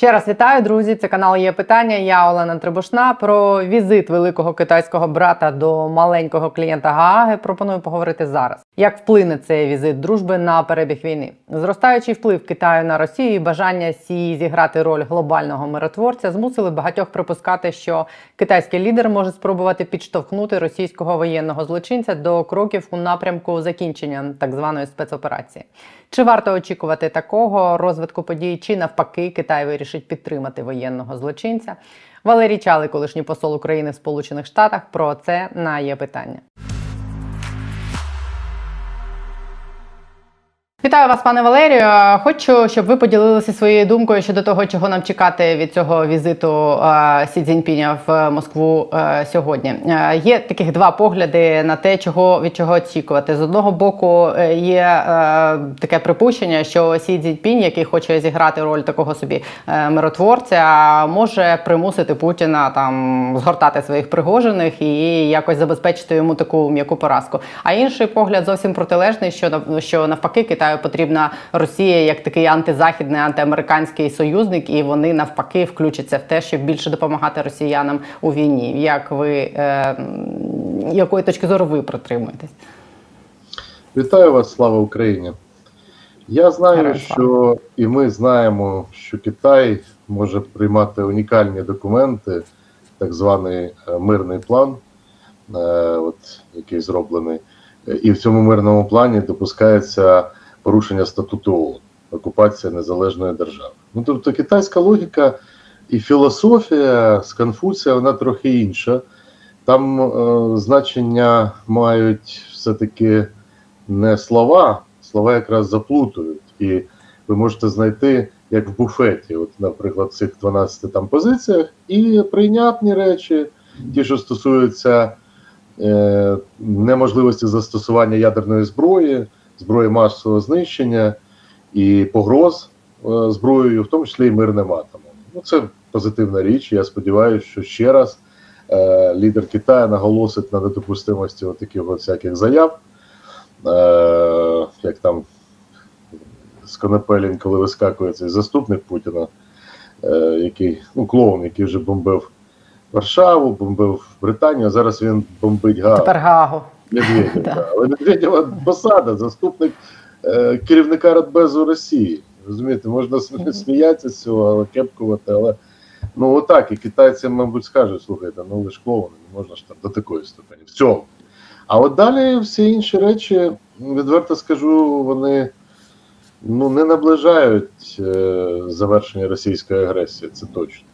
Ще раз вітаю, друзі. Це канал є питання. Я Олена Трибушна. Про візит великого китайського брата до маленького клієнта Гааги пропоную поговорити зараз. Як вплине цей візит дружби на перебіг війни? Зростаючий вплив Китаю на Росію і бажання Сі зіграти роль глобального миротворця змусили багатьох припускати, що китайський лідер може спробувати підштовхнути російського воєнного злочинця до кроків у напрямку закінчення так званої спецоперації. Чи варто очікувати такого розвитку подій, чи навпаки Китай вирішить підтримати воєнного злочинця? Валерій Чали, колишній посол України в Сполучених Штатах, про це на є питання. Вітаю вас, пане Валерію. Хочу, щоб ви поділилися своєю думкою щодо того, чого нам чекати від цього візиту Сі Цзіньпіня в Москву сьогодні. Є таких два погляди на те, чого від чого очікувати. З одного боку, е, є е, таке припущення, що Сі Цзіньпінь, який хоче зіграти роль такого собі е, миротворця, може примусити Путіна там згортати своїх пригожених і якось забезпечити йому таку м'яку поразку. А інший погляд зовсім протилежний, що що навпаки Китай потрібна Росія як такий антизахідний, антиамериканський союзник, і вони навпаки включаться в те, щоб більше допомагати росіянам у війні. Як ви е, якої точки зору ви притримуєтесь? Вітаю вас, слава Україні. Я знаю, Героям що і ми знаємо, що Китай може приймати унікальні документи, так званий е, мирний план, е, от, який зроблений, і в цьому мирному плані допускається порушення статуту ООН, окупація незалежної держави. Ну тобто китайська логіка і філософія з Конфуція, вона трохи інша. Там е, значення мають все-таки не слова, слова якраз заплутують. І ви можете знайти, як в буфеті, от, наприклад, в цих 12 там позиціях, і прийнятні речі, ті, що стосуються е, неможливості застосування ядерної зброї зброї масового знищення і погроз е, зброєю, в тому числі і мирним атомом. Ну це позитивна річ. Я сподіваюся, що ще раз е, лідер Китаю наголосить на недопустимості таких всяких заяв, е, як там з Конопелін, коли вискакує цей заступник Путіна, е, який ну клоун, який вже бомбив Варшаву, бомбив Британію. а Зараз він бомбить Гаагу. Тепер Гаагу. Медведєв, да. але Медведєва посада, заступник е, керівника Радбезу Росії. Розумієте, можна сміятися з цього, але кепкувати, але ну отак. І китайці, мабуть, скажуть, слухайте, ну ви ж клоуни, не можна ж там до такої ступені. В цьому. А от далі всі інші речі, відверто скажу, вони ну, не наближають е, завершення російської агресії, це точно.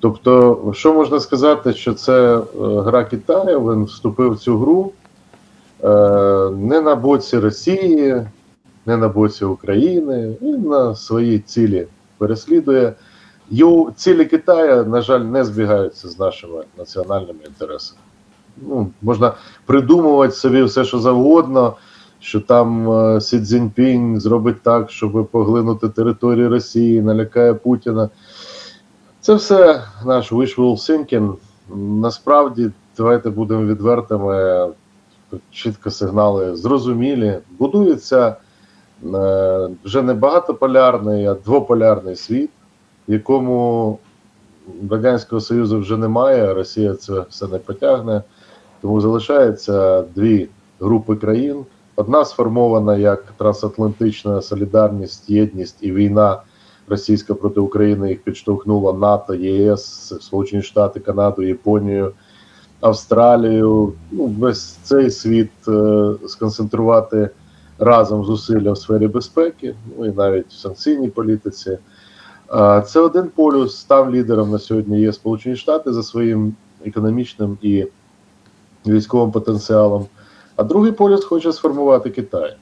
Тобто, що можна сказати, що це е, гра Китаю, він вступив в цю гру. Е, не на боці Росії, не на боці України, він на свої цілі переслідує. Його цілі Китаю, на жаль, не збігаються з нашими національними інтересами. Ну, Можна придумувати собі все, що завгодно, що там е, Сі Цзіньпінь зробить так, щоб поглинути територію Росії, налякає Путіна. Це все наш wishful thinking. Насправді, давайте будемо відвертими чітко сигнали зрозумілі. Будується е, вже не багатополярний, а двополярний світ, якому Радянського Союзу вже немає, Росія це все не потягне. Тому залишається дві групи країн. Одна сформована як трансатлантична солідарність, єдність і війна російська проти України їх підштовхнула НАТО, ЄС, Сполучені Штати, Канаду, Японію. Австралію, ну весь цей світ е, сконцентрувати разом зусилля в сфері безпеки, ну і навіть в санкційній політиці. Е, це один полюс. Там лідером на сьогодні є Сполучені Штати за своїм економічним і військовим потенціалом. А другий полюс хоче сформувати Китай.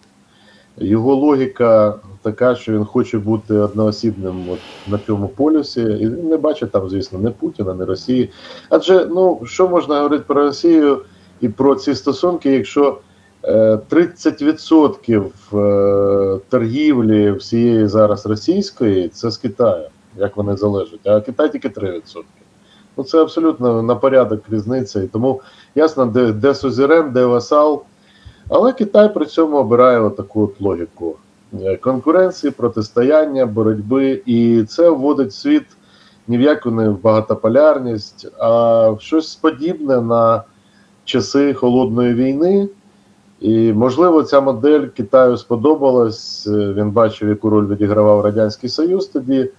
Його логіка така, що він хоче бути одноосібним от на цьому полюсі, і він не бачить там, звісно, не Путіна, не Росії. Адже ну що можна говорити про Росію і про ці стосунки, якщо е, 30% е, торгівлі всієї зараз російської це з Китаю, як вони залежать, а Китай тільки 3%. Ну це абсолютно на порядок різниця. І тому ясно, де де сузерен, де васал. Але Китай при цьому обирає таку от логіку. е, конкуренції, протистояння, боротьби, і це вводить світ ні в яку не в багатополярність, а в щось подібне на часи холодної війни. І, можливо, ця модель Китаю сподобалась. Він бачив, яку роль відігравав Радянський Союз тоді.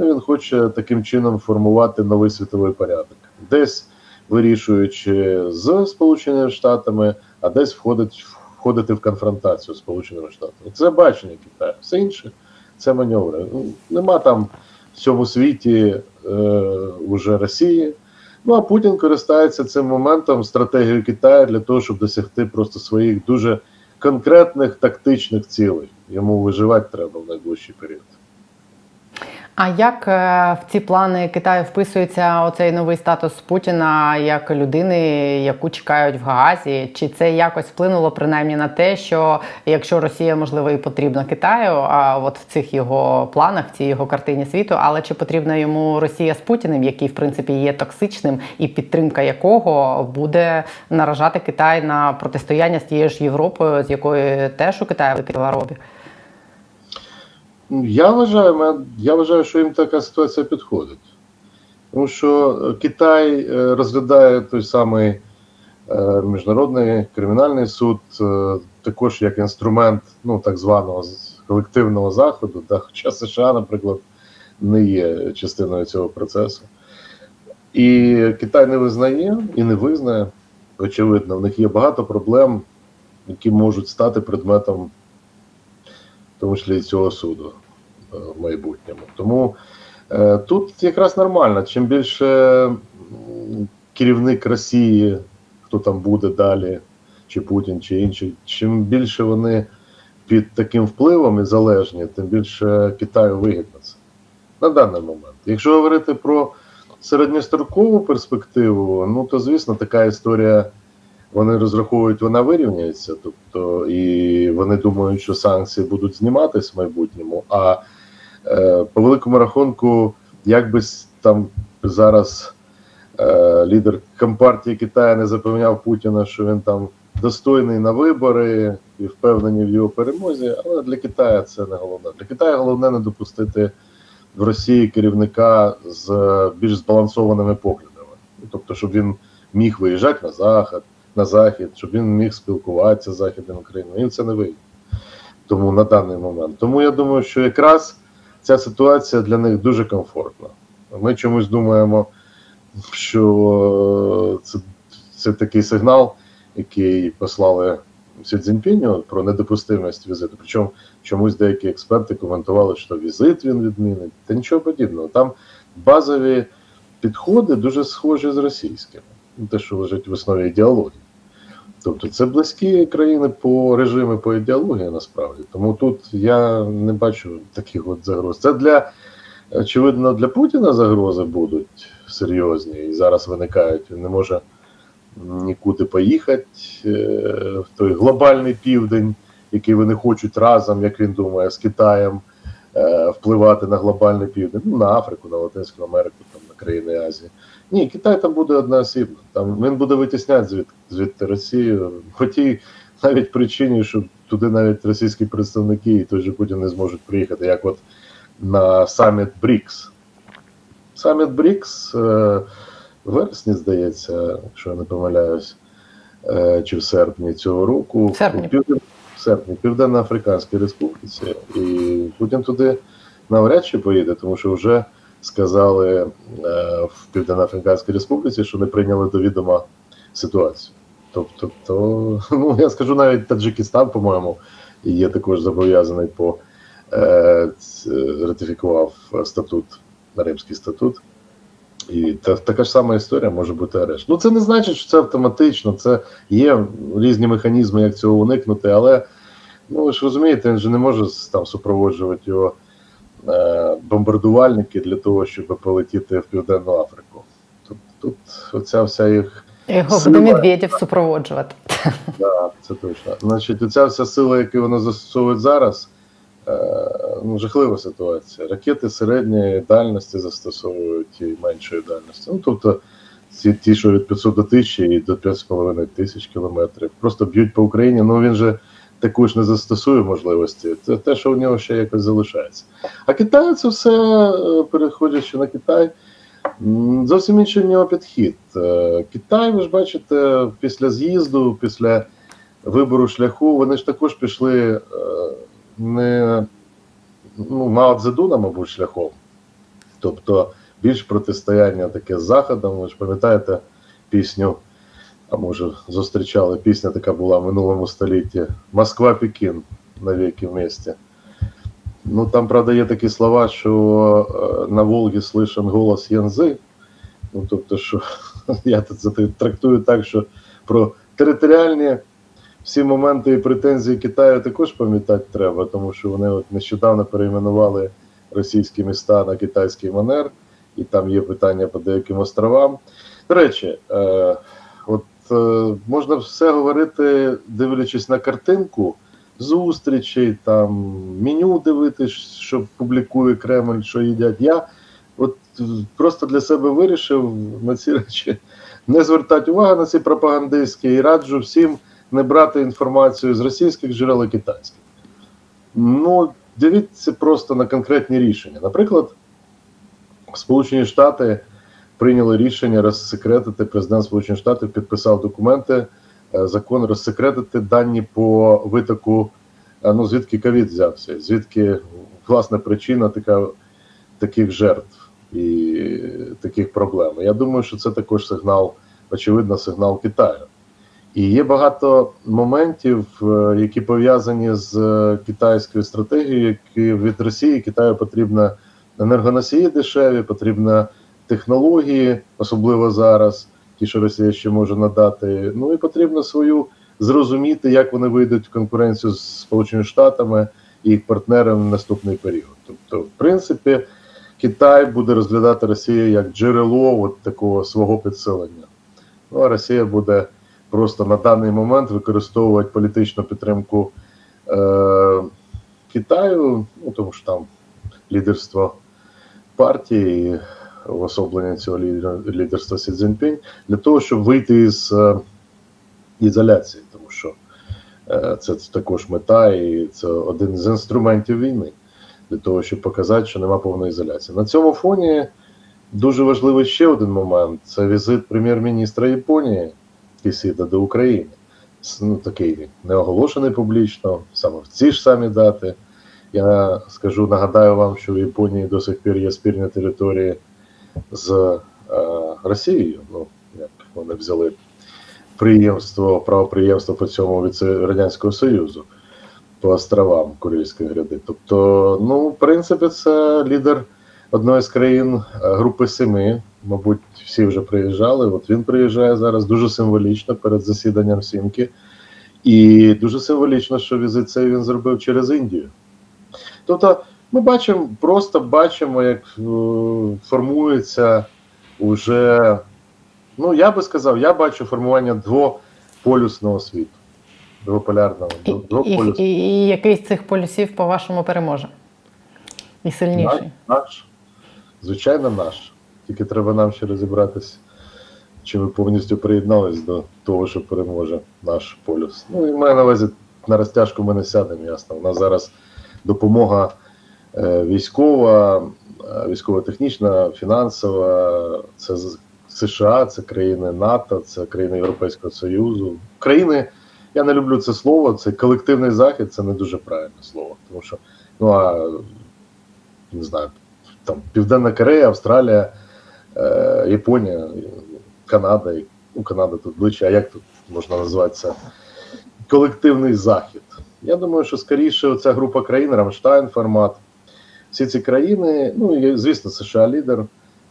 Він хоче таким чином формувати новий світовий порядок, десь вирішуючи з Сполученими Штатами, а десь входить, входити в конфронтацію з Сполученими Штатами. Це бачення Китаю. Все інше це маневри. Ну, Нема там в цьому світі е, уже Росії. Ну а Путін користається цим моментом стратегією Китаю для того, щоб досягти просто своїх дуже конкретних тактичних цілей. Йому виживати треба в найближчий період. А як е, в ці плани Китаю вписується оцей новий статус Путіна як людини, яку чекають в Гаазі? Чи це якось вплинуло принаймні на те, що якщо Росія можливо і потрібна Китаю, а от в цих його планах, в цій його картині світу, але чи потрібна йому Росія з Путіним, який в принципі є токсичним, і підтримка якого буде наражати Китай на протистояння з тією ж Європою, з якою теж у Китаю викидала робі? Ну, я вважаю, я вважаю, що їм така ситуація підходить. Тому що е, Китай е, розглядає той самий е, Міжнародний кримінальний суд також як інструмент ну, так званого колективного заходу, да, хоча США, наприклад, не є частиною цього процесу. І Китай не визнає і не визнає, очевидно, в них є багато проблем, які можуть стати предметом тому числі і цього суду е, в майбутньому. Тому е, тут якраз нормально. Чим більше керівник Росії, хто там буде далі, чи Путін, чи інший, чим більше вони під таким впливом і залежні, тим більше Китаю вигідно це на даний момент. Якщо говорити про середньострокову перспективу, ну то звісно така історія вони розраховують, вона вирівняється, тобто і вони думають, що санкції будуть зніматись в майбутньому. А е, по великому рахунку, як там зараз е, лідер компартії Китаю не запевняв Путіна, що він там достойний на вибори і впевнені в його перемозі, але для Китаю це не головне. Для Китаю головне не допустити в Росії керівника з більш збалансованими поглядами, тобто, щоб він міг виїжджати на захід на захід, щоб він міг спілкуватися з Західним Україною. Їм це не вийде. Тому на даний момент. Тому я думаю, що якраз ця ситуація для них дуже комфортна. Ми чомусь думаємо, що це це такий сигнал, який послали Сі Цзіньпіню про недопустимість візиту. Причому чомусь деякі експерти коментували, що візит він відмінить, та нічого подібного. Там базові підходи дуже схожі з російськими. Те, що лежить в основі ідеології. Тобто це близькі країни по режиму, по ідеології насправді. Тому тут я не бачу таких от загроз. Це для очевидно для Путіна загрози будуть серйозні і зараз виникають. Він не може нікуди поїхати е, в той глобальний південь, який вони хочуть разом, як він думає, з Китаєм е, впливати на глобальний південь, ну, на Африку, на Латинську Америку, там країни Азії. Ні, Китай там буде одноосібно. Там він буде витісняти звід, звідти Росію, хоч і навіть причині, що туди навіть російські представники і той же Путін не зможуть приїхати, як от на саміт Брікс. Саміт Брікс е, в вересні, здається, якщо я не помиляюсь, е, чи в серпні цього року в серпні. В серпні Південно-Африканській Республіці. І Путін туди навряд чи поїде, тому що вже сказали е, в Південно-Африканській Республіці, що не прийняли до відома ситуацію. Тобто, то, ну я скажу навіть Таджикистан, по-моєму, є також зобов'язаний по е, ратифікував статут, Римський статут. І та, така ж сама історія може бути арешт. Ну це не значить, що це автоматично, це є різні механізми, як цього уникнути, але ну ви ж розумієте, він же не може там супроводжувати його. Е, бомбардувальники для того, щоб полетіти в Південну Африку. Тут тут оця вся їх. Його буде Медведєв супроводжувати. Так, да, це точно. Значить, оця вся сила, яку вони застосовують зараз, е, ну, жахлива ситуація. Ракети середньої дальності застосовують і меншої дальності. Ну, тобто, ці ті, що від 500 до 1000 і до 5,5 тисяч кілометрів, просто б'ють по Україні. Ну він же також не застосує можливості. Це те, що у нього ще якось залишається. А Китай це все, е, переходячи на Китай, зовсім інший в нього підхід. Е, Китай, ви ж бачите, після з'їзду, після вибору шляху, вони ж також пішли е, не ну, Мао Цзедуна, мабуть, шляхом. Тобто більш протистояння таке з Заходом. Ви ж пам'ятаєте пісню, а може зустрічали пісня, така була в минулому столітті Москва Пекін навіки вместе. Ну там, правда, є такі слова, що е, на Волгі слышен голос Янзи. Ну, тобто, що я це трактую так, що про територіальні всі моменти і претензії Китаю також пам'ятати треба, тому що вони от нещодавно перейменували російські міста на китайський манер, і там є питання по деяким островам. До речі, е, можна все говорити, дивлячись на картинку зустрічей, там меню дивитись, що публікує Кремль, що їдять. Я от просто для себе вирішив на ці речі не звертати увагу на ці пропагандистські і раджу всім не брати інформацію з російських джерел і китайських. Ну, дивіться просто на конкретні рішення. Наприклад, Сполучені Штати прийняли рішення розсекретити, президент Сполучених Штатів підписав документи, е, закон розсекретити дані по витоку, е, ну звідки ковід взявся, звідки власне причина така, таких жертв і таких проблем. Я думаю, що це також сигнал, очевидно, сигнал Китаю. І є багато моментів, е, які пов'язані з китайською стратегією, які від Росії Китаю потрібно енергоносії дешеві, потрібно технології, особливо зараз, ті, що Росія ще може надати. Ну і потрібно свою зрозуміти, як вони вийдуть в конкуренцію з Сполученими Штатами і їх партнерами в наступний період. Тобто, в принципі, Китай буде розглядати Росію як джерело от такого свого підсилення. Ну а Росія буде просто на даний момент використовувати політичну підтримку е, Китаю, ну тому що там лідерство партії, уособлення цього лідерства Сі Цзіньпінь, для того, щоб вийти із е, ізоляції, тому що е, це також мета, і це один з інструментів війни для того, щоб показати, що нема повної ізоляції. На цьому фоні дуже важливий ще один момент: це візит прем'єр-міністра Японії Кисіда до України. Ну, Такий не оголошений публічно, саме в ці ж самі дати. Я скажу, нагадаю вам, що в Японії до сих пір є спільні території з е, Росією. Ну, як вони взяли приємство, правоприємство по цьому від Радянського Союзу по островам Курильської гряди. Тобто, ну, в принципі, це лідер одної з країн е, Групи Семи. Мабуть, всі вже приїжджали. От він приїжджає зараз дуже символічно перед засіданням Сімки. І дуже символічно, що візит цей він зробив через Індію. Тобто, ми бачимо, просто бачимо, як е, формується уже, ну я би сказав, я бачу формування двополюсного світу. Двополярного. Двополюсного. І, і, і який з цих полюсів, по-вашому, переможе? І сильніший? Наш, наш. Звичайно, наш. Тільки треба нам ще розібратися, чи ми повністю приєднались до того, що переможе наш полюс. Ну і маю на увазі на розтяжку ми не сядемо, ясно. У нас зараз допомога військова, е, військово-технічна, фінансова, це США, це країни НАТО, це країни Європейського Союзу. Країни, я не люблю це слово, це колективний захід, це не дуже правильне слово. Тому що, ну а не знаю, там Південна Корея, Австралія, е, Японія, Канада. Ну, Канада тут ближче, а як тут можна назвати це? Колективний захід. Я думаю, що скоріше ця група країн, Рамштайн формат, всі ці країни, ну і звісно, США лідер,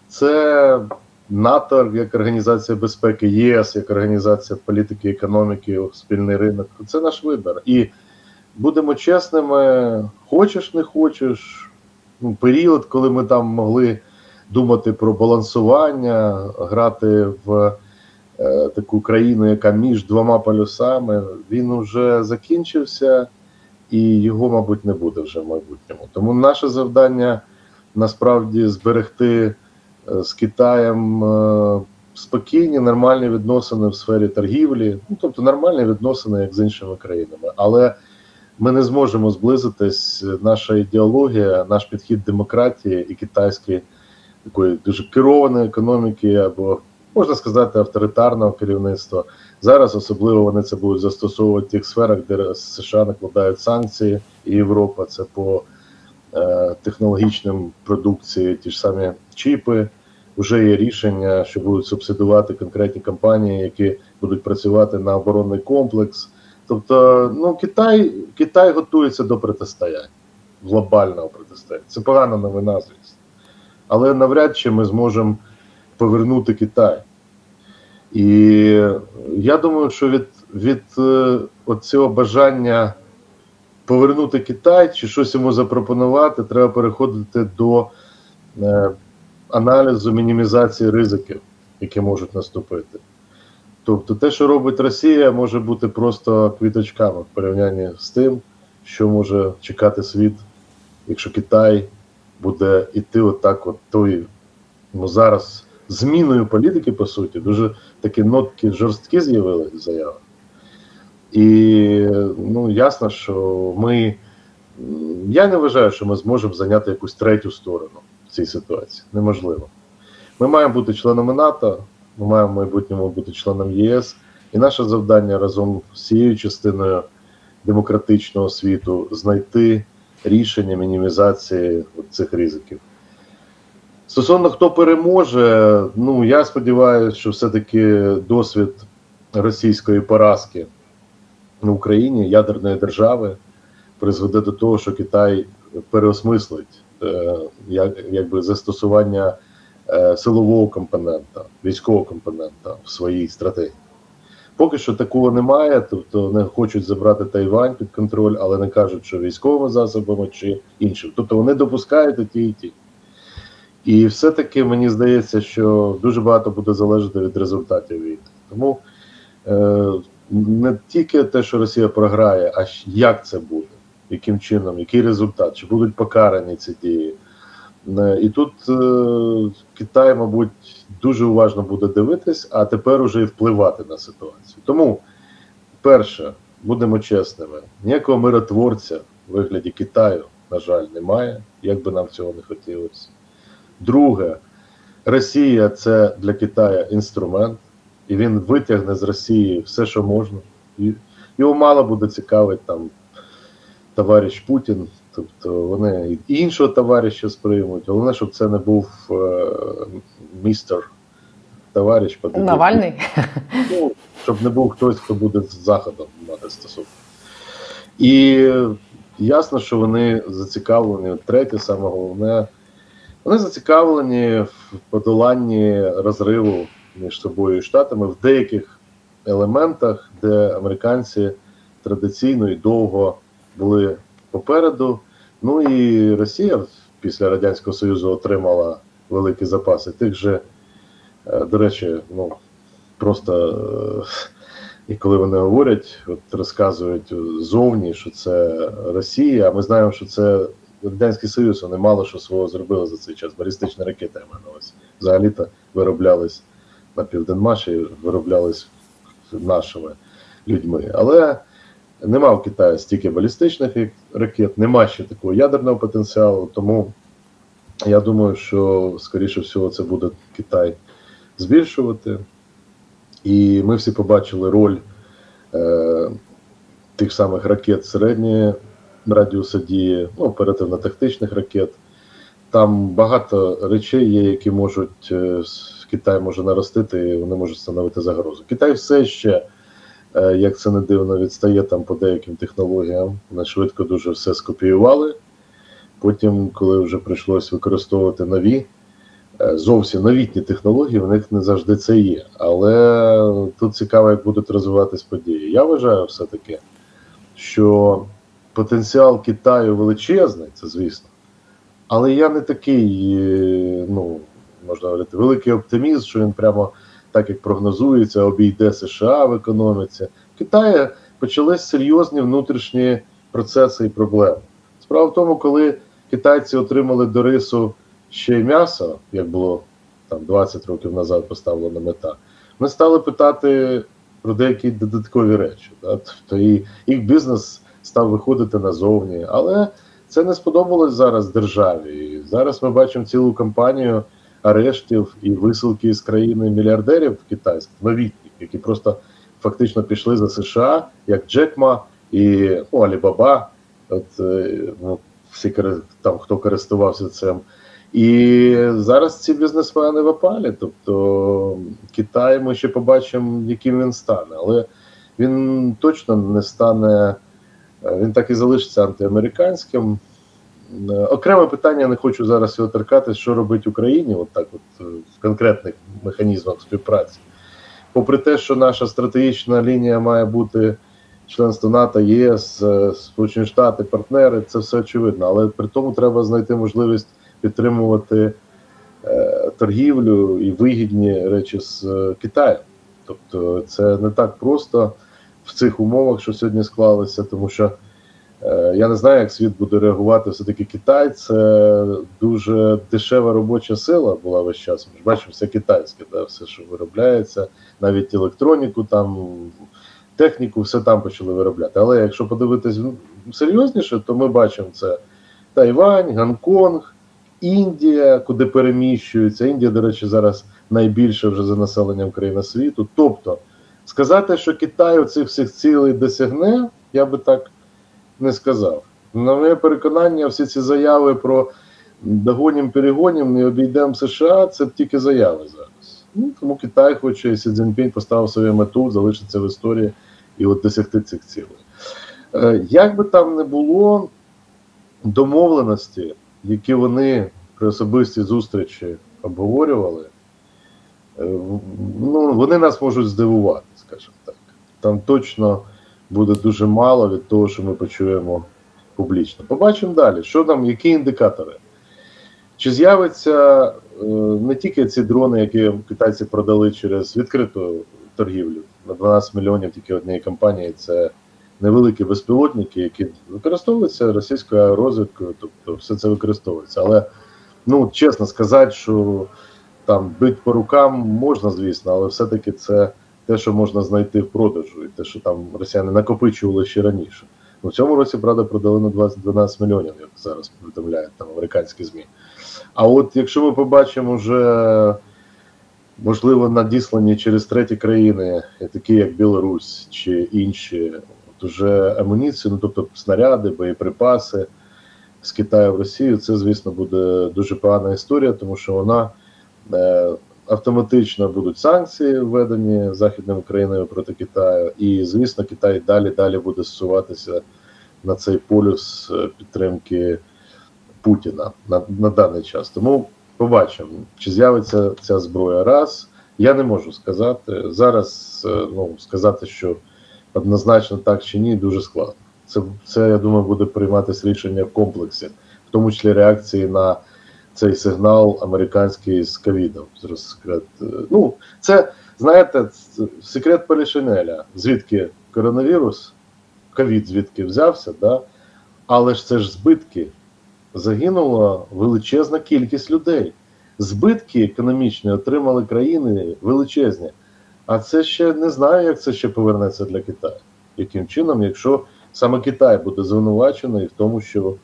це НАТО як організація безпеки, ЄС як організація політики, економіки, спільний ринок. Це наш вибір. І будемо чесними, хочеш, не хочеш. Ну, період, коли ми там могли думати про балансування, грати в Е, таку країну, яка між двома полюсами, він вже закінчився і його, мабуть, не буде вже в майбутньому. Тому наше завдання насправді зберегти е, з Китаєм е, спокійні, нормальні відносини в сфері торгівлі, ну тобто нормальні відносини, як з іншими країнами. Але ми не зможемо зблизитись. Наша ідеологія, наш підхід демократії і китайської такої дуже керованої економіки, або можна сказати, авторитарного керівництва. Зараз особливо вони це будуть застосовувати в тих сферах, де США накладають санкції, і Європа це по е, технологічним продукції, ті ж самі чіпи. Вже є рішення, що будуть субсидувати конкретні компанії, які будуть працювати на оборонний комплекс. Тобто, ну Китай Китай готується до протистояння, глобального протистояння. Це погана новина, звісно. Але навряд чи ми зможемо повернути Китай. І я думаю, що від від е, цього бажання повернути Китай чи щось йому запропонувати, треба переходити до е, аналізу мінімізації ризиків, які можуть наступити. Тобто те, що робить Росія, може бути просто квіточками в порівнянні з тим, що може чекати світ, якщо Китай буде йти отак, от той ну зараз зміною політики, по суті, дуже такі нотки жорсткі з'явилися в заявах. І ну, ясно, що ми. Я не вважаю, що ми зможемо зайняти якусь третю сторону в цій ситуації. Неможливо. Ми маємо бути членами НАТО, ми маємо в майбутньому бути членом ЄС, і наше завдання разом з цією частиною демократичного світу знайти рішення мінімізації цих ризиків. Стосовно хто переможе, ну я сподіваюся, що все-таки досвід російської поразки в Україні ядерної держави призведе до того, що Китай переосмислить е, як, якби застосування е, силового компонента, військового компонента в своїй стратегії. Поки що такого немає, тобто не хочуть забрати Тайвань під контроль, але не кажуть, що військовими засобами чи іншим. Тобто вони допускають і ті і ті. І все-таки мені здається, що дуже багато буде залежати від результатів війни. Тому е, не тільки те, що Росія програє, а як це буде, яким чином, який результат, чи будуть покарані ці дії. Е, і тут е, Китай, мабуть, дуже уважно буде дивитись, а тепер уже і впливати на ситуацію. Тому, перше, будемо чесними, ніякого миротворця в вигляді Китаю, на жаль, немає, як би нам цього не хотілося. Друге, Росія це для Китаю інструмент, і він витягне з Росії все, що можна. І Його мало буде цікавить там товариш Путін. Тобто вони і іншого товариша сприймуть. Головне, щоб це не був е, містер товариш Навальний. Ну, щоб не був хтось, хто буде з Заходом мати стосунки. І ясно, що вони зацікавлені. Третє, саме головне, вони зацікавлені в подоланні розриву між собою і штатами в деяких елементах, де американці традиційно і довго були попереду. Ну і Росія після Радянського Союзу отримала великі запаси. Тих же, е, до речі, ну просто е, і коли вони говорять, от розказують зовні, що це Росія, а ми знаємо, що це Радянський Союз, вони мало що свого зробили за цей час. Балістичні ракети ось взагалі-то вироблялись на Південмаші, вироблялись нашими людьми. Але нема в Китаї стільки балістичних ракет, нема ще такого ядерного потенціалу. Тому я думаю, що скоріше всього це буде Китай збільшувати. І ми всі побачили роль е, тих самих ракет середньої радіуса дії, ну, оперативно-тактичних ракет. Там багато речей є, які можуть е, Китай може наростити, і вони можуть становити загрозу. Китай все ще, е, як це не дивно, відстає там по деяким технологіям. Вони швидко дуже все скопіювали. Потім, коли вже прийшлось використовувати нові, е, зовсім новітні технології, в них не завжди це є. Але тут цікаво, як будуть розвиватись події. Я вважаю все-таки, що потенціал Китаю величезний, це звісно. Але я не такий, е, ну, можна говорити, великий оптиміст, що він прямо так як прогнозується, обійде США в економіці. В Китаї почались серйозні внутрішні процеси і проблеми. Справа в тому, коли китайці отримали до рису ще й м'ясо, як було там 20 років назад поставлена мета, ми стали питати про деякі додаткові речі. Тобто їх бізнес став виходити назовні. Але це не сподобалось зараз державі. Зараз ми бачимо цілу кампанію арештів і висилки з країни мільярдерів китайських новітніх, які просто фактично пішли за США, як Джекма і ну, Алібаба. От е, ну, всі там хто користувався цим. І зараз ці бізнесмени в опалі. Тобто Китай ми ще побачимо, яким він стане, але він точно не стане, він так і залишиться антиамериканським. Е, окреме питання, не хочу зараз його торкати, що робить Україні, от так от е, в конкретних механізмах співпраці. Попри те, що наша стратегічна лінія має бути членство НАТО, ЄС, Сполучені Штати, партнери, це все очевидно, але при тому треба знайти можливість підтримувати е, торгівлю і вигідні речі з е, Китаєм. Тобто це не так просто в цих умовах, що сьогодні склалися, тому що е, я не знаю, як світ буде реагувати. Все таки Китай це дуже дешева робоча сила була весь час. Ми ж бачимо, все китайське, да, все, що виробляється, навіть електроніку, там техніку, все там почали виробляти. Але якщо подивитись серйозніше, то ми бачимо це Тайвань, Гонконг. Індія, куди переміщуються. Індія, до речі, зараз найбільше вже за населенням країна світу. Тобто, сказати, що Китай цих всіх цілей досягне, я би так не сказав. На моє переконання, всі ці заяви про догонім, перегонім, не обійдемо США, це тільки заяви зараз. Ну, Тому Китай хоче, і Сі Цзіньпінь поставив свою мету, залишиться в історії і от досягти цих цілей. Е, як би там не було домовленості які вони при особистій зустрічі обговорювали, е, ну, вони нас можуть здивувати, скажімо так. Там точно буде дуже мало від того, що ми почуємо публічно. Побачимо далі, що там, які індикатори. Чи з'явиться е, не тільки ці дрони, які китайці продали через відкриту торгівлю на 12 мільйонів тільки однієї компанії, це невеликі безпілотники, які використовуються російською розвідкою, тобто все це використовується. Але ну чесно сказати, що там бить по рукам можна, звісно, але все-таки це те, що можна знайти в продажу, і те, що там росіяни накопичували ще раніше. Ну, в цьому році, правда, продали на 20 12 мільйонів, як зараз повідомляють там американські ЗМІ. А от якщо ми побачимо вже, можливо, надіслані через треті країни, такі як Білорусь чи інші от вже амуніцію, ну тобто снаряди, боєприпаси з Китаю в Росію. Це, звісно, буде дуже погана історія, тому що вона е, автоматично будуть санкції введені західними країнами проти Китаю, і звісно, Китай далі далі буде зсуватися на цей полюс е, підтримки Путіна на, на даний час. Тому побачимо, чи з'явиться ця зброя раз. Я не можу сказати зараз. Е, ну сказати, що однозначно так чи ні, дуже складно. Це, це я думаю, буде прийматися рішення в комплексі, в тому числі реакції на цей сигнал американський з ковідом. Секрет. Ну, це знаєте, секрет Полішинеля, звідки коронавірус, ковід звідки взявся, да? але ж це ж збитки. Загинула величезна кількість людей. Збитки економічні отримали країни величезні. А це ще не знаю, як це ще повернеться для Китаю. Яким чином, якщо саме Китай буде звинувачений в тому, що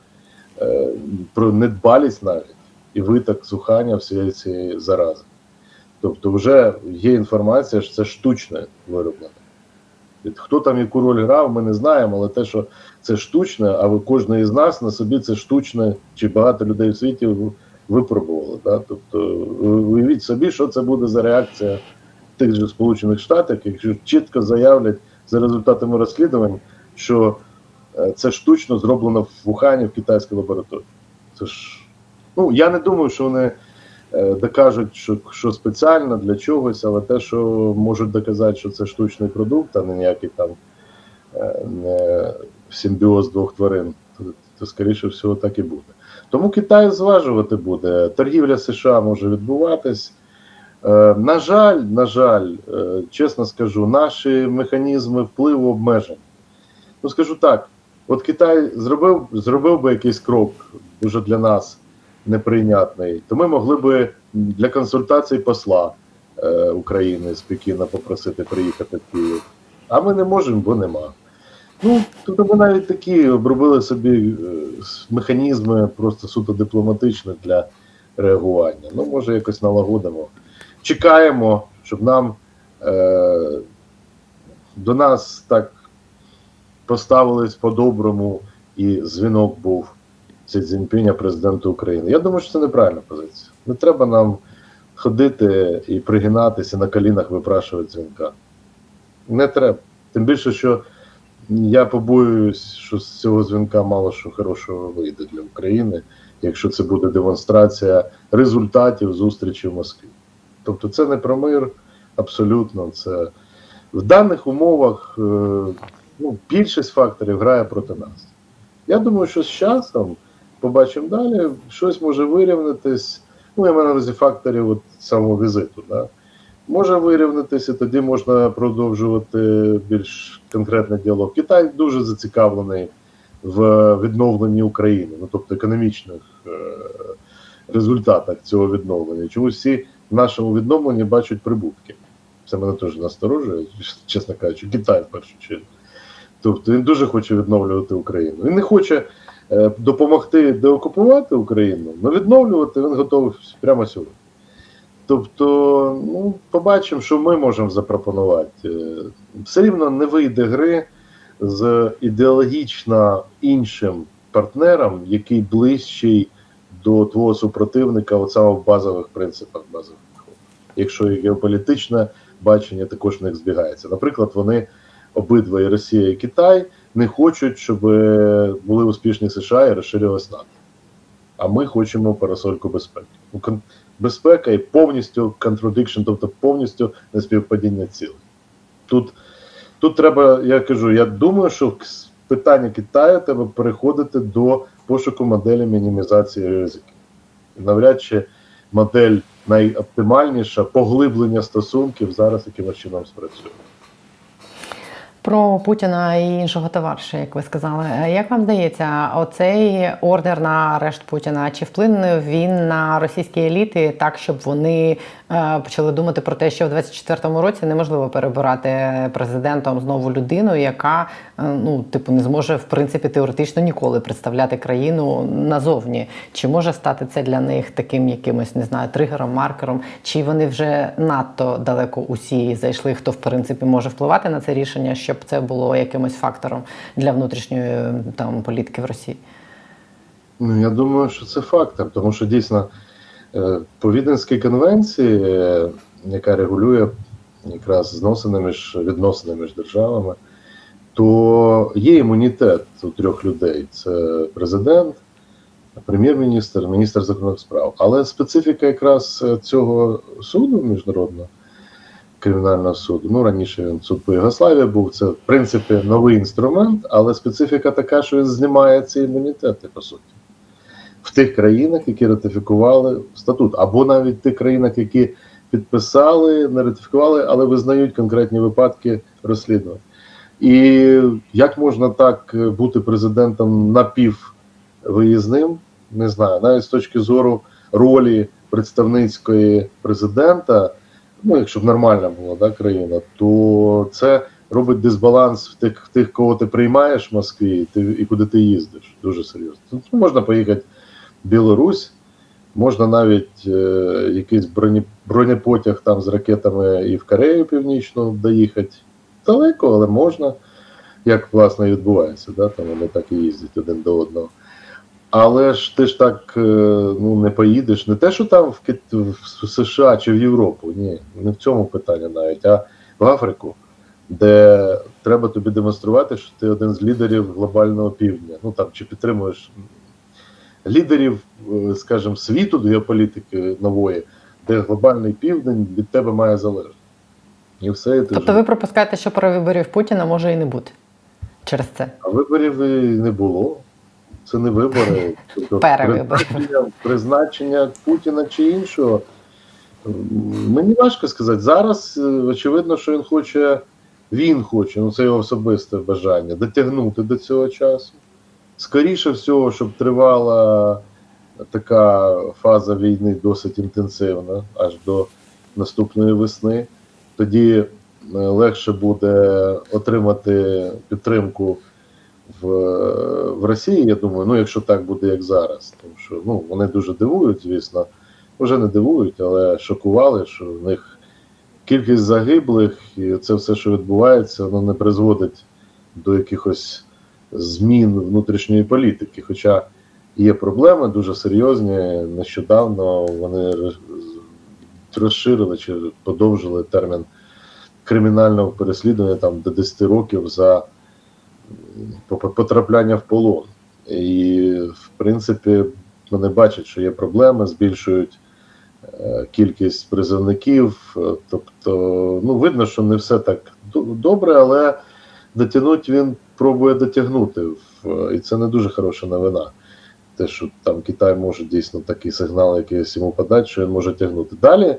е, про недбалість навіть і виток сухання всієї цієї зарази. Тобто, вже є інформація, що це штучне вироблення. Хто там яку роль грав, ми не знаємо, але те, що це штучне, а ви кожен із нас на собі це штучне, чи багато людей в світі випробували. Да? Тобто, уявіть собі, що це буде за реакція тих же Сполучених Штатах, якщо чітко заявлять за результатами розслідувань, що е, це штучно зроблено в Вухані в китайській лабораторії. Це ж ну я не думаю, що вони е, докажуть, що що спеціально для чогось, але те, що можуть доказати, що це штучний продукт, а не ніякий там е, не симбіоз двох тварин, то, то скоріше всього так і буде. Тому Китай зважувати буде. Торгівля США може відбуватись. Е, на жаль, на жаль, чесно скажу, наші механізми впливу обмежені. Ну, скажу так: от Китай зробив зробив би якийсь крок дуже для нас неприйнятний, то ми могли би для консультацій посла е, України з Пекіна попросити приїхати в Київ. А ми не можемо, бо нема. Ну, тобто ми навіть такі обробили собі е, механізми просто суто дипломатичні для реагування. Ну, може, якось налагодимо. Чекаємо, щоб нам е, до нас так поставились по-доброму, і дзвінок був Сі Цзіньпіня, президенту України. Я думаю, що це неправильна позиція. Не треба нам ходити і пригинатися на колінах, випрашувати дзвінка. Не треба. Тим більше, що я побоююсь, що з цього дзвінка мало що хорошого вийде для України, якщо це буде демонстрація результатів зустрічі в Москві. Тобто, це не про мир абсолютно. Це в даних умовах е, ну, більшість факторів грає проти нас. Я думаю, що з часом побачимо далі, щось може вирівнятись. Ну, я маю на увазі факторів от самого візиту. Да? Може вирівнятися, тоді можна продовжувати більш конкретний діалог. Китай дуже зацікавлений в відновленні України, ну тобто економічних е результатах цього відновлення. Чомусь всі в нашому відновленні бачать прибутки. Це мене теж насторожує, чесно кажучи, Китай в першу чергу. Тобто він дуже хоче відновлювати Україну. Він не хоче допомогти деокупувати Україну, але відновлювати він готовий прямо сьогодні. Тобто, ну, побачимо, що ми можемо запропонувати. Е, все рівно не вийде гри з ідеологічно іншим партнером, який ближчий до твого супротивника, от саме в базових принципах базових. Якщо і геополітичне бачення також них збігається. Наприклад, вони обидва і Росія і Китай не хочуть, щоб були успішні США і розширилась НАТО. А ми хочемо парасольку безпеки. Безпека і повністю contradiction, тобто повністю неспівпадіння цілей. Тут тут треба, я кажу, я думаю, що питання Китаю треба переходити до пошуку моделі мінімізації ризиків. Навряд чи модель найоптимальніша поглиблення стосунків зараз якимось чином спрацює. Про Путіна і іншого товариша, як ви сказали, як вам здається, оцей ордер на арешт Путіна чи вплине він на російські еліти так, щоб вони е, почали думати про те, що в 24-му році неможливо перебирати президентом знову людину, яка е, ну типу не зможе в принципі теоретично ніколи представляти країну назовні? Чи може стати це для них таким якимось не знаю тригером, маркером? Чи вони вже надто далеко усі зайшли? Хто в принципі може впливати на це рішення? що щоб це було якимось фактором для внутрішньої там політики в Росії? Ну я думаю, що це фактор, тому що дійсно е, по Віденській конвенції, е, яка регулює якраз зносини між відносини між державами, то є імунітет у трьох людей: це президент, прем'єр-міністр, міністр закордонних справ. Але специфіка якраз цього суду міжнародного кримінального суду. Ну раніше він суд по Югославії був. Це в принципі новий інструмент, але специфіка така, що він знімає ці імунітети по суті в тих країнах, які ратифікували статут, або навіть в тих країнах, які підписали, не ратифікували, але визнають конкретні випадки розслідувань. І як можна так бути президентом напіввиїзним, не знаю, навіть з точки зору ролі представницької президента ну якщо б нормальна була да, країна, то це робить дисбаланс в тих, тих, кого ти приймаєш в Москві, ти, і куди ти їздиш. Дуже серйозно. Тут можна поїхати в Білорусь, можна навіть е, якийсь броні, бронепотяг там з ракетами і в Корею Північну доїхати. Далеко, але можна. Як власне і відбувається, да? там вони так і їздять один до одного. Але ж ти ж так е, ну не поїдеш. Не те, що там в Кит... в США чи в Європу. Ні, не в цьому питання навіть, а в Африку, де треба тобі демонструвати, що ти один з лідерів глобального півдня. Ну там чи підтримуєш лідерів, е, скажімо, світу геополітики нової, де глобальний південь від тебе має залежати. І все. І тобто ви пропускаєте, що про виборів Путіна може і не бути через це? А виборів і не було. Це не вибори, тобто призначення, призначення Путіна чи іншого. Мені важко сказати. Зараз е, очевидно, що він хоче, він хоче, ну це його особисте бажання, дотягнути до цього часу. Скоріше всього, щоб тривала така фаза війни досить інтенсивна, аж до наступної весни. Тоді е, легше буде отримати підтримку в в Росії. Я думаю, ну якщо так буде, як зараз, тому що ну вони дуже дивують, звісно, вже не дивують, але шокували, що в них кількість загиблих і це все, що відбувається, воно не призводить до якихось змін внутрішньої політики. Хоча є проблеми дуже серйозні. Нещодавно вони розширили чи подовжили термін кримінального переслідування там до 10 років за потрапляння в полон. І, в принципі, вони бачать, що є проблеми, збільшують е, кількість призовників. Тобто, ну, видно, що не все так добре, але дотягнути він пробує дотягнути. І це не дуже хороша новина. Те, що там Китай може дійсно такий сигнал, якийсь йому подати, що він може тягнути. Далі,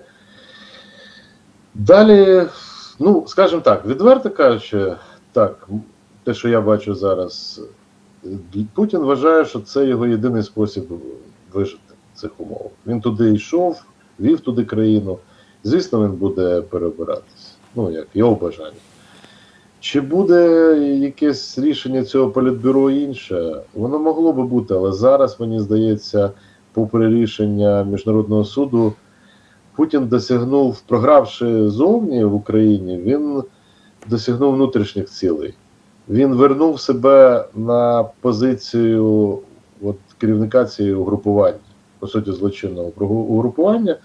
далі, ну, скажімо так, відверто кажучи, так, те, що я бачу зараз, Путін вважає, що це його єдиний спосіб вижити в цих умовах. Він туди йшов, вів туди країну. Звісно, він буде перебиратись. Ну, як його бажання. Чи буде якесь рішення цього політбюро інше? Воно могло би бути, але зараз, мені здається, попри рішення Міжнародного суду, Путін досягнув, програвши зовні в Україні, він досягнув внутрішніх цілей. Він вернув себе на позицію от, керівника цієї угрупування, по суті, злочинного угрупування.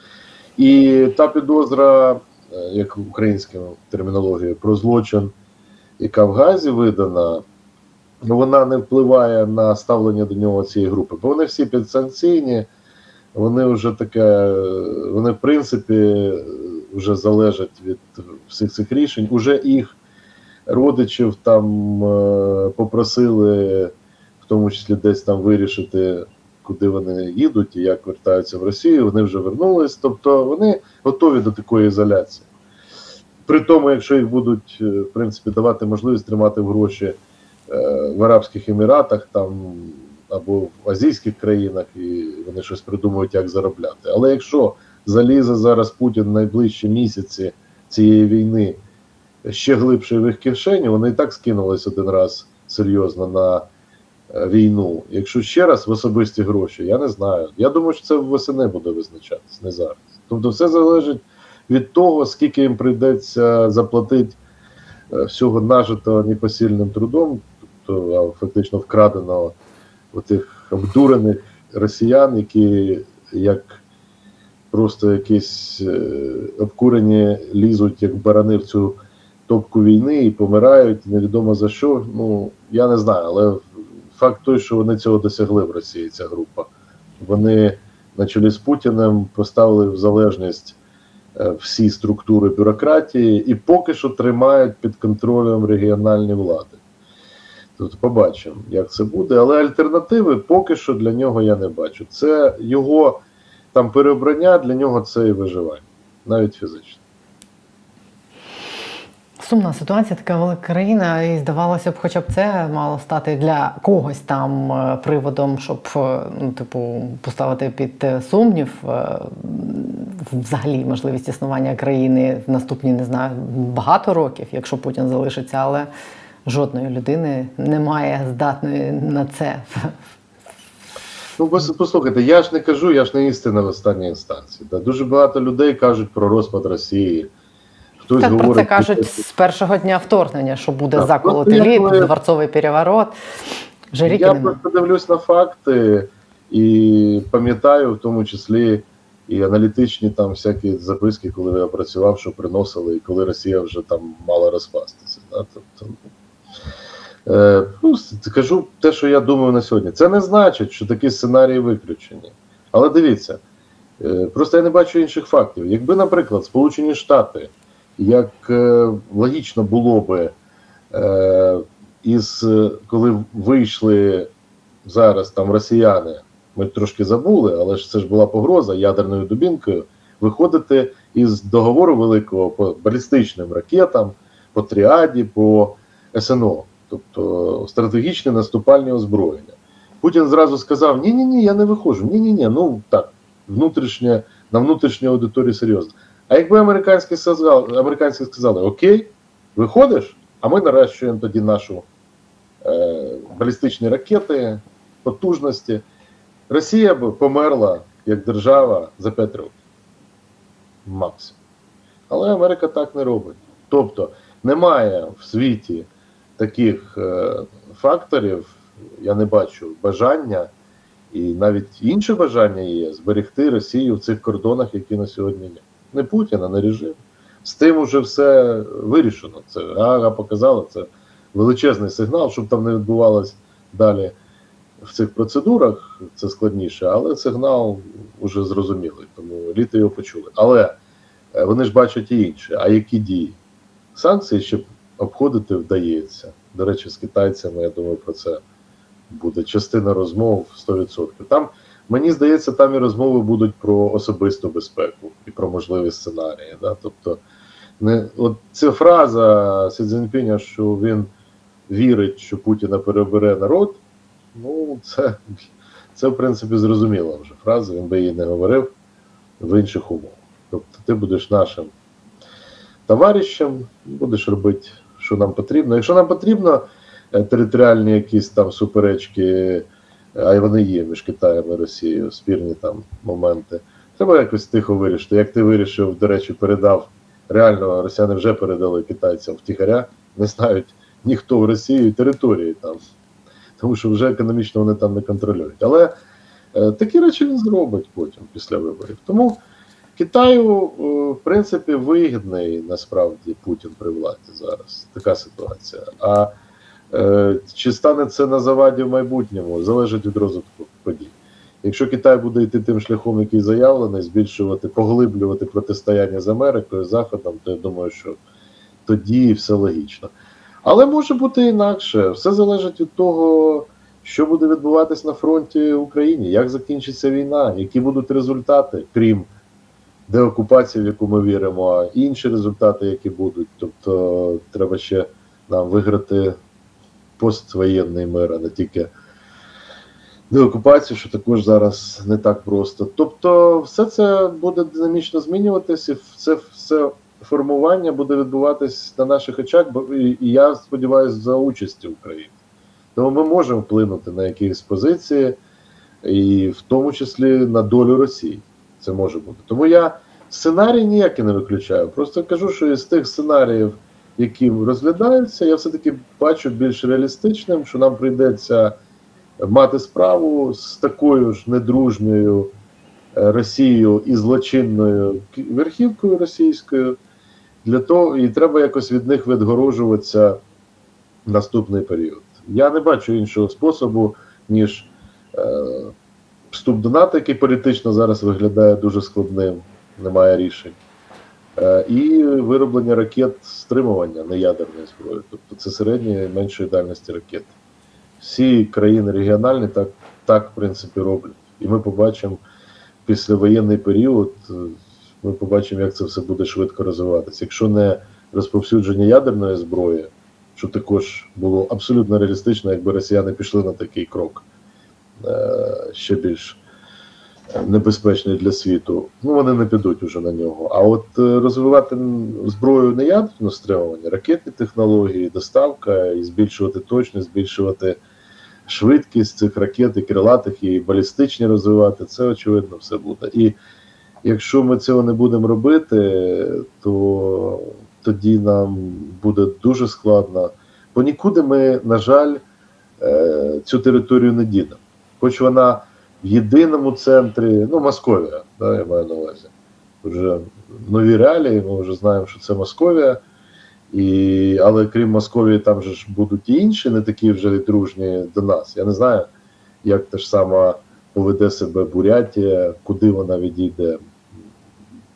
І та підозра, е, як українською термінологією, про злочин яка в Газі видана, ну вона не впливає на ставлення до нього цієї групи, бо вони всі підсанкційні, вони вже таке, вони в принципі вже залежать від всіх цих рішень. Уже їх родичів там е, попросили, в тому числі десь там вирішити. Куди вони їдуть і як вертаються в Росію, вони вже вернулись. Тобто вони готові до такої ізоляції. При тому, якщо їх будуть е, в принципі давати можливість тримати гроші е, в Арабських Еміратах там або в азійських країнах, і вони щось придумують, як заробляти. Але якщо залізе зараз Путін найближчі місяці цієї війни ще глибше в їх кишені, вони і так скинулись один раз серйозно на е, війну. Якщо ще раз в особисті гроші, я не знаю. Я думаю, що це восени буде визначатись, не зараз. Тобто, все залежить від того, скільки їм прийдеться заплатити е, всього нажитого непосильним трудом, тобто фактично вкраденого тих обдурених росіян, які як просто якісь е, обкурені лізуть як барани в цю топку війни і помирають, невідомо за що. Ну я не знаю, але факт той, що вони цього досягли в Росії, ця група. Вони на чолі з Путіним поставили в залежність Е, всі структури бюрократії і поки що тримають під контролем регіональні влади. Тут побачимо, як це буде. Але альтернативи поки що для нього я не бачу. Це його там переобрання, для нього це і виживання, навіть фізично. Сумна ситуація, така велика країна, і здавалося б, хоча б це мало стати для когось там е, приводом, щоб е, ну, типу, поставити під сумнів взагалі можливість існування країни в наступні не знаю багато років, якщо Путін залишиться, але жодної людини немає здатної на це. Ну, послухайте, я ж не кажу, я ж не істина в останній інстанції. Да. Дуже багато людей кажуть про розпад Росії. Хтось так, говорить, про це кажуть що... з першого дня вторгнення, що буде так, заколот еліт, коли... дворцовий переворот. Жаріки я просто дивлюсь на факти і пам'ятаю в тому числі і аналітичні там всякі записки, коли я працював, що приносили, і коли Росія вже там мала розпастися. Да? Тобто, е, ну, Кажу те, що я думаю на сьогодні. Це не значить, що такі сценарії виключені. Але дивіться, е, просто я не бачу інших фактів. Якби, наприклад, Сполучені Штати, як е, логічно було би, е, із коли вийшли зараз там росіяни ми трошки забули, але ж це ж була погроза ядерною дубінкою виходити із договору великого по балістичним ракетам, по тріаді, по СНО, тобто стратегічне наступальне озброєння. Путін зразу сказав: Ні, ні, ні, я не виходжу. Ні, ні, ні, ну так, внутрішнє, на внутрішній аудиторії серйозно. А якби американські сказали, американські сказали, Окей, виходиш, а ми наращуємо тоді нашу е, балістичні ракети, потужності. Росія б померла як держава за 5 років. Максимум. Але Америка так не робить. Тобто немає в світі таких е, факторів, я не бачу бажання, і навіть інше бажання є зберегти Росію в цих кордонах, які на сьогодні є. Не Путіна, не режим. З тим уже все вирішено. Це Гага показала, це величезний сигнал, щоб там не відбувалось далі в цих процедурах. Це складніше, але сигнал вже зрозумілий, тому літо його почули. Але е, вони ж бачать і інше. А які дії? Санкції ще обходити вдається. До речі, з китайцями, я думаю, про це буде частина розмов 100%. Там, мені здається, там і розмови будуть про особисту безпеку і про можливі сценарії. Да? Тобто, не, от ця фраза Сі Цзіньпіня, що він вірить, що Путіна перебере народ, ну, це, це в принципі, зрозуміла вже фраза, він би її не говорив в інших умовах. Тобто, ти будеш нашим товаришем, будеш робити, що нам потрібно. Якщо нам потрібно е, територіальні якісь там суперечки, а й вони є між Китаєм і Росією, спірні там моменти, треба якось тихо вирішити. Як ти вирішив, до речі, передав реально, росіяни вже передали китайцям втіхаря, не знають ніхто в Росії території там, тому що вже економічно вони там не контролюють. Але е, такі речі він зробить потім після виборів. Тому. Китаю, е, в принципі, вигідний насправді Путін при владі зараз. Така ситуація. А чи стане це на заваді в майбутньому, залежить від розвитку подій. Якщо Китай буде йти тим шляхом, який заявлений, збільшувати, поглиблювати протистояння з Америкою, Заходом, то я думаю, що тоді все логічно. Але може бути інакше. Все залежить від того, що буде відбуватись на фронті в Україні, як закінчиться війна, які будуть результати, крім деокупації, в яку ми віримо, а інші результати, які будуть. Тобто, треба ще нам виграти поствоєнний мир, а не тільки деокупацію, що також зараз не так просто. Тобто, все це буде динамічно змінюватися, і це все формування буде відбуватись на наших очах, і я сподіваюся, за участі України. Тому ми можемо вплинути на якісь позиції, і в тому числі на долю Росії. Це може бути. Тому я сценарій ніякий не виключаю. Просто кажу, що із тих сценаріїв, які розглядаються, я все-таки бачу більш реалістичним, що нам прийдеться мати справу з такою ж недружньою е, Росією і злочинною верхівкою російською. Для того і треба якось від них відгорожуватися наступний період. Я не бачу іншого способу, ніж е, вступ до НАТО, який політично зараз виглядає дуже складним, немає рішень. Е, і вироблення ракет стримування неядерної зброї, тобто це середньої і меншої дальності ракет. Всі країни регіональні так, так в принципі, роблять. І ми побачимо післявоєнний період, е, ми побачимо, як це все буде швидко розвиватися. Якщо не розповсюдження ядерної зброї, що також було абсолютно реалістично, якби росіяни пішли на такий крок. Е, ще більш небезпечний для світу, ну вони не підуть уже на нього. А от е, розвивати зброю неядерного стримування, ракетні технології, доставка і збільшувати точність, збільшувати швидкість цих ракет і крилатих, і балістичні розвивати, це очевидно все буде. І якщо ми цього не будемо робити, то тоді нам буде дуже складно. Бо нікуди ми, на жаль, е, цю територію не дінемо хоч вона єдиному центрі, ну, Московія, да, я маю на увазі. Вже нові реалії, ми вже знаємо, що це Московія. І, Але крім Московії, там же ж будуть і інші, не такі вже дружні до нас. Я не знаю, як те ж саме поведе себе Бурятія, куди вона відійде.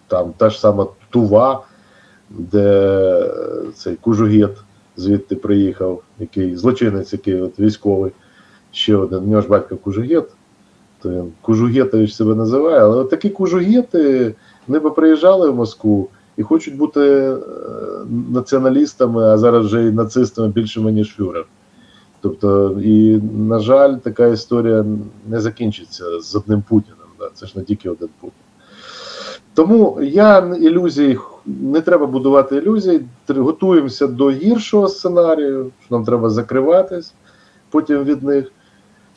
Там та ж сама Тува, де цей Кужугет звідти приїхав, який злочинець, який от військовий ще один. У нього ж батько Кужугет, то Кужугетович себе називає, але такі Кужугети вони приїжджали в Москву і хочуть бути е, націоналістами, а зараз вже і нацистами більшими, ніж фюрер. Тобто, і, на жаль, така історія не закінчиться з одним Путіним. Да? Це ж не тільки один Путін. Тому я ілюзій, не треба будувати ілюзій, готуємося до гіршого сценарію, що нам треба закриватись. потім від них.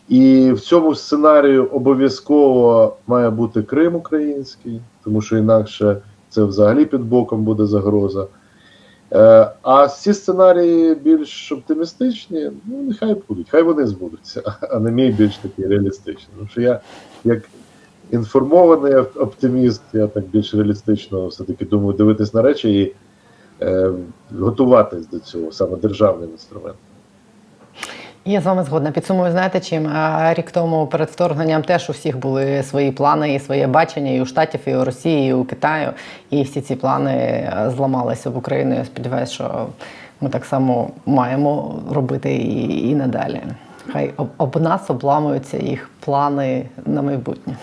І в цьому сценарію обов'язково має бути Крим український, тому що інакше це взагалі під боком буде загроза. Е, А ці сценарії більш оптимістичні, ну нехай будуть, хай вони збудуться, а не мій більш такий реалістичний. Тому що я, як інформований оптиміст, я так більш реалістично все-таки думаю дивитись на речі і е, готуватись до цього саме державним інструментом. Я з вами згодна. Підсумую, знаєте чим? Рік тому перед вторгненням теж у всіх були свої плани і своє бачення і у Штатів, і у Росії, і у Китаю. І всі ці плани е, зламалися в Україні. Я сподіваюся, що ми так само маємо робити і, і надалі. Хай об, об нас обламуються їх плани на майбутнє.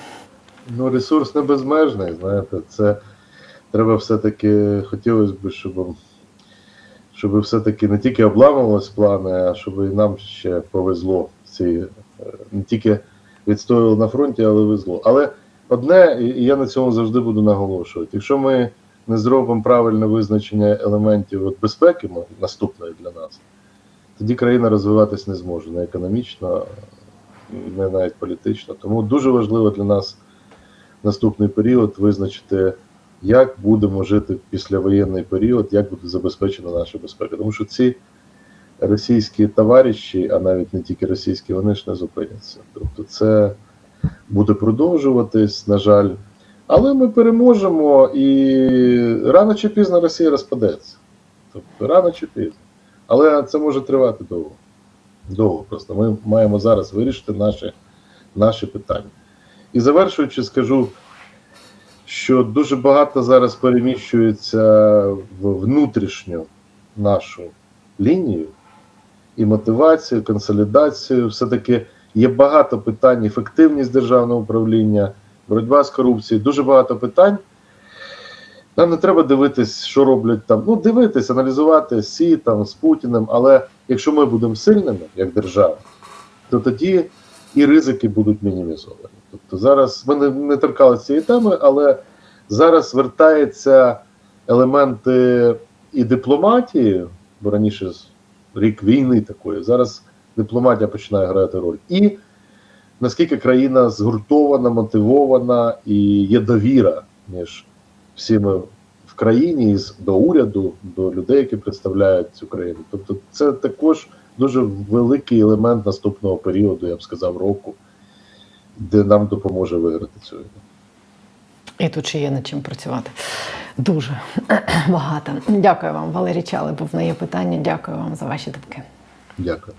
Ну, ресурс не безмежний, знаєте, це треба все-таки, хотілося б, щоб, щоб все-таки не тільки обламувалися плани, а щоб і нам ще повезло. Ці, е, не тільки відстоювали на фронті, але везло. Але одне, і я на цьому завжди буду наголошувати, якщо ми не зробимо правильне визначення елементів от безпеки наступної для нас, тоді країна розвиватись не зможе не економічно, не навіть політично. Тому дуже важливо для нас наступний період визначити, як будемо жити післявоєнний період, як буде забезпечена наша безпека. Тому що ці російські товариші, а навіть не тільки російські, вони ж не зупиняться. Тобто, це буде продовжуватись, на жаль. Але ми переможемо і рано чи пізно Росія розпадеться. Тобто, рано чи пізно. Але це може тривати довго. Довго просто. Ми маємо зараз вирішити наші, наші питання. І завершуючи, скажу, що дуже багато зараз переміщується в внутрішню нашу лінію і мотивацію, консолідацію. Все-таки є багато питань, ефективність державного управління, боротьба з корупцією, дуже багато питань. Нам не треба дивитись, що роблять там. Ну, дивитись, аналізувати Сі там з Путіним, але якщо ми будемо сильними як держава, то тоді і ризики будуть мінімізовані. Тобто зараз ми не, не торкалися цієї теми, але зараз вертаються елементи і дипломатії, бо раніше рік війни такої, зараз дипломатія починає грати роль. І наскільки країна згуртована, мотивована і є довіра між всіми в країні до уряду, до людей, які представляють цю країну. Тобто, це також дуже великий елемент наступного періоду, я б сказав, року, де нам допоможе виграти цю війну. І тут ще є над чим працювати. Дуже багато. Дякую вам, Валерій Чали. Був на є питання. Дякую вам за ваші думки. Дякую.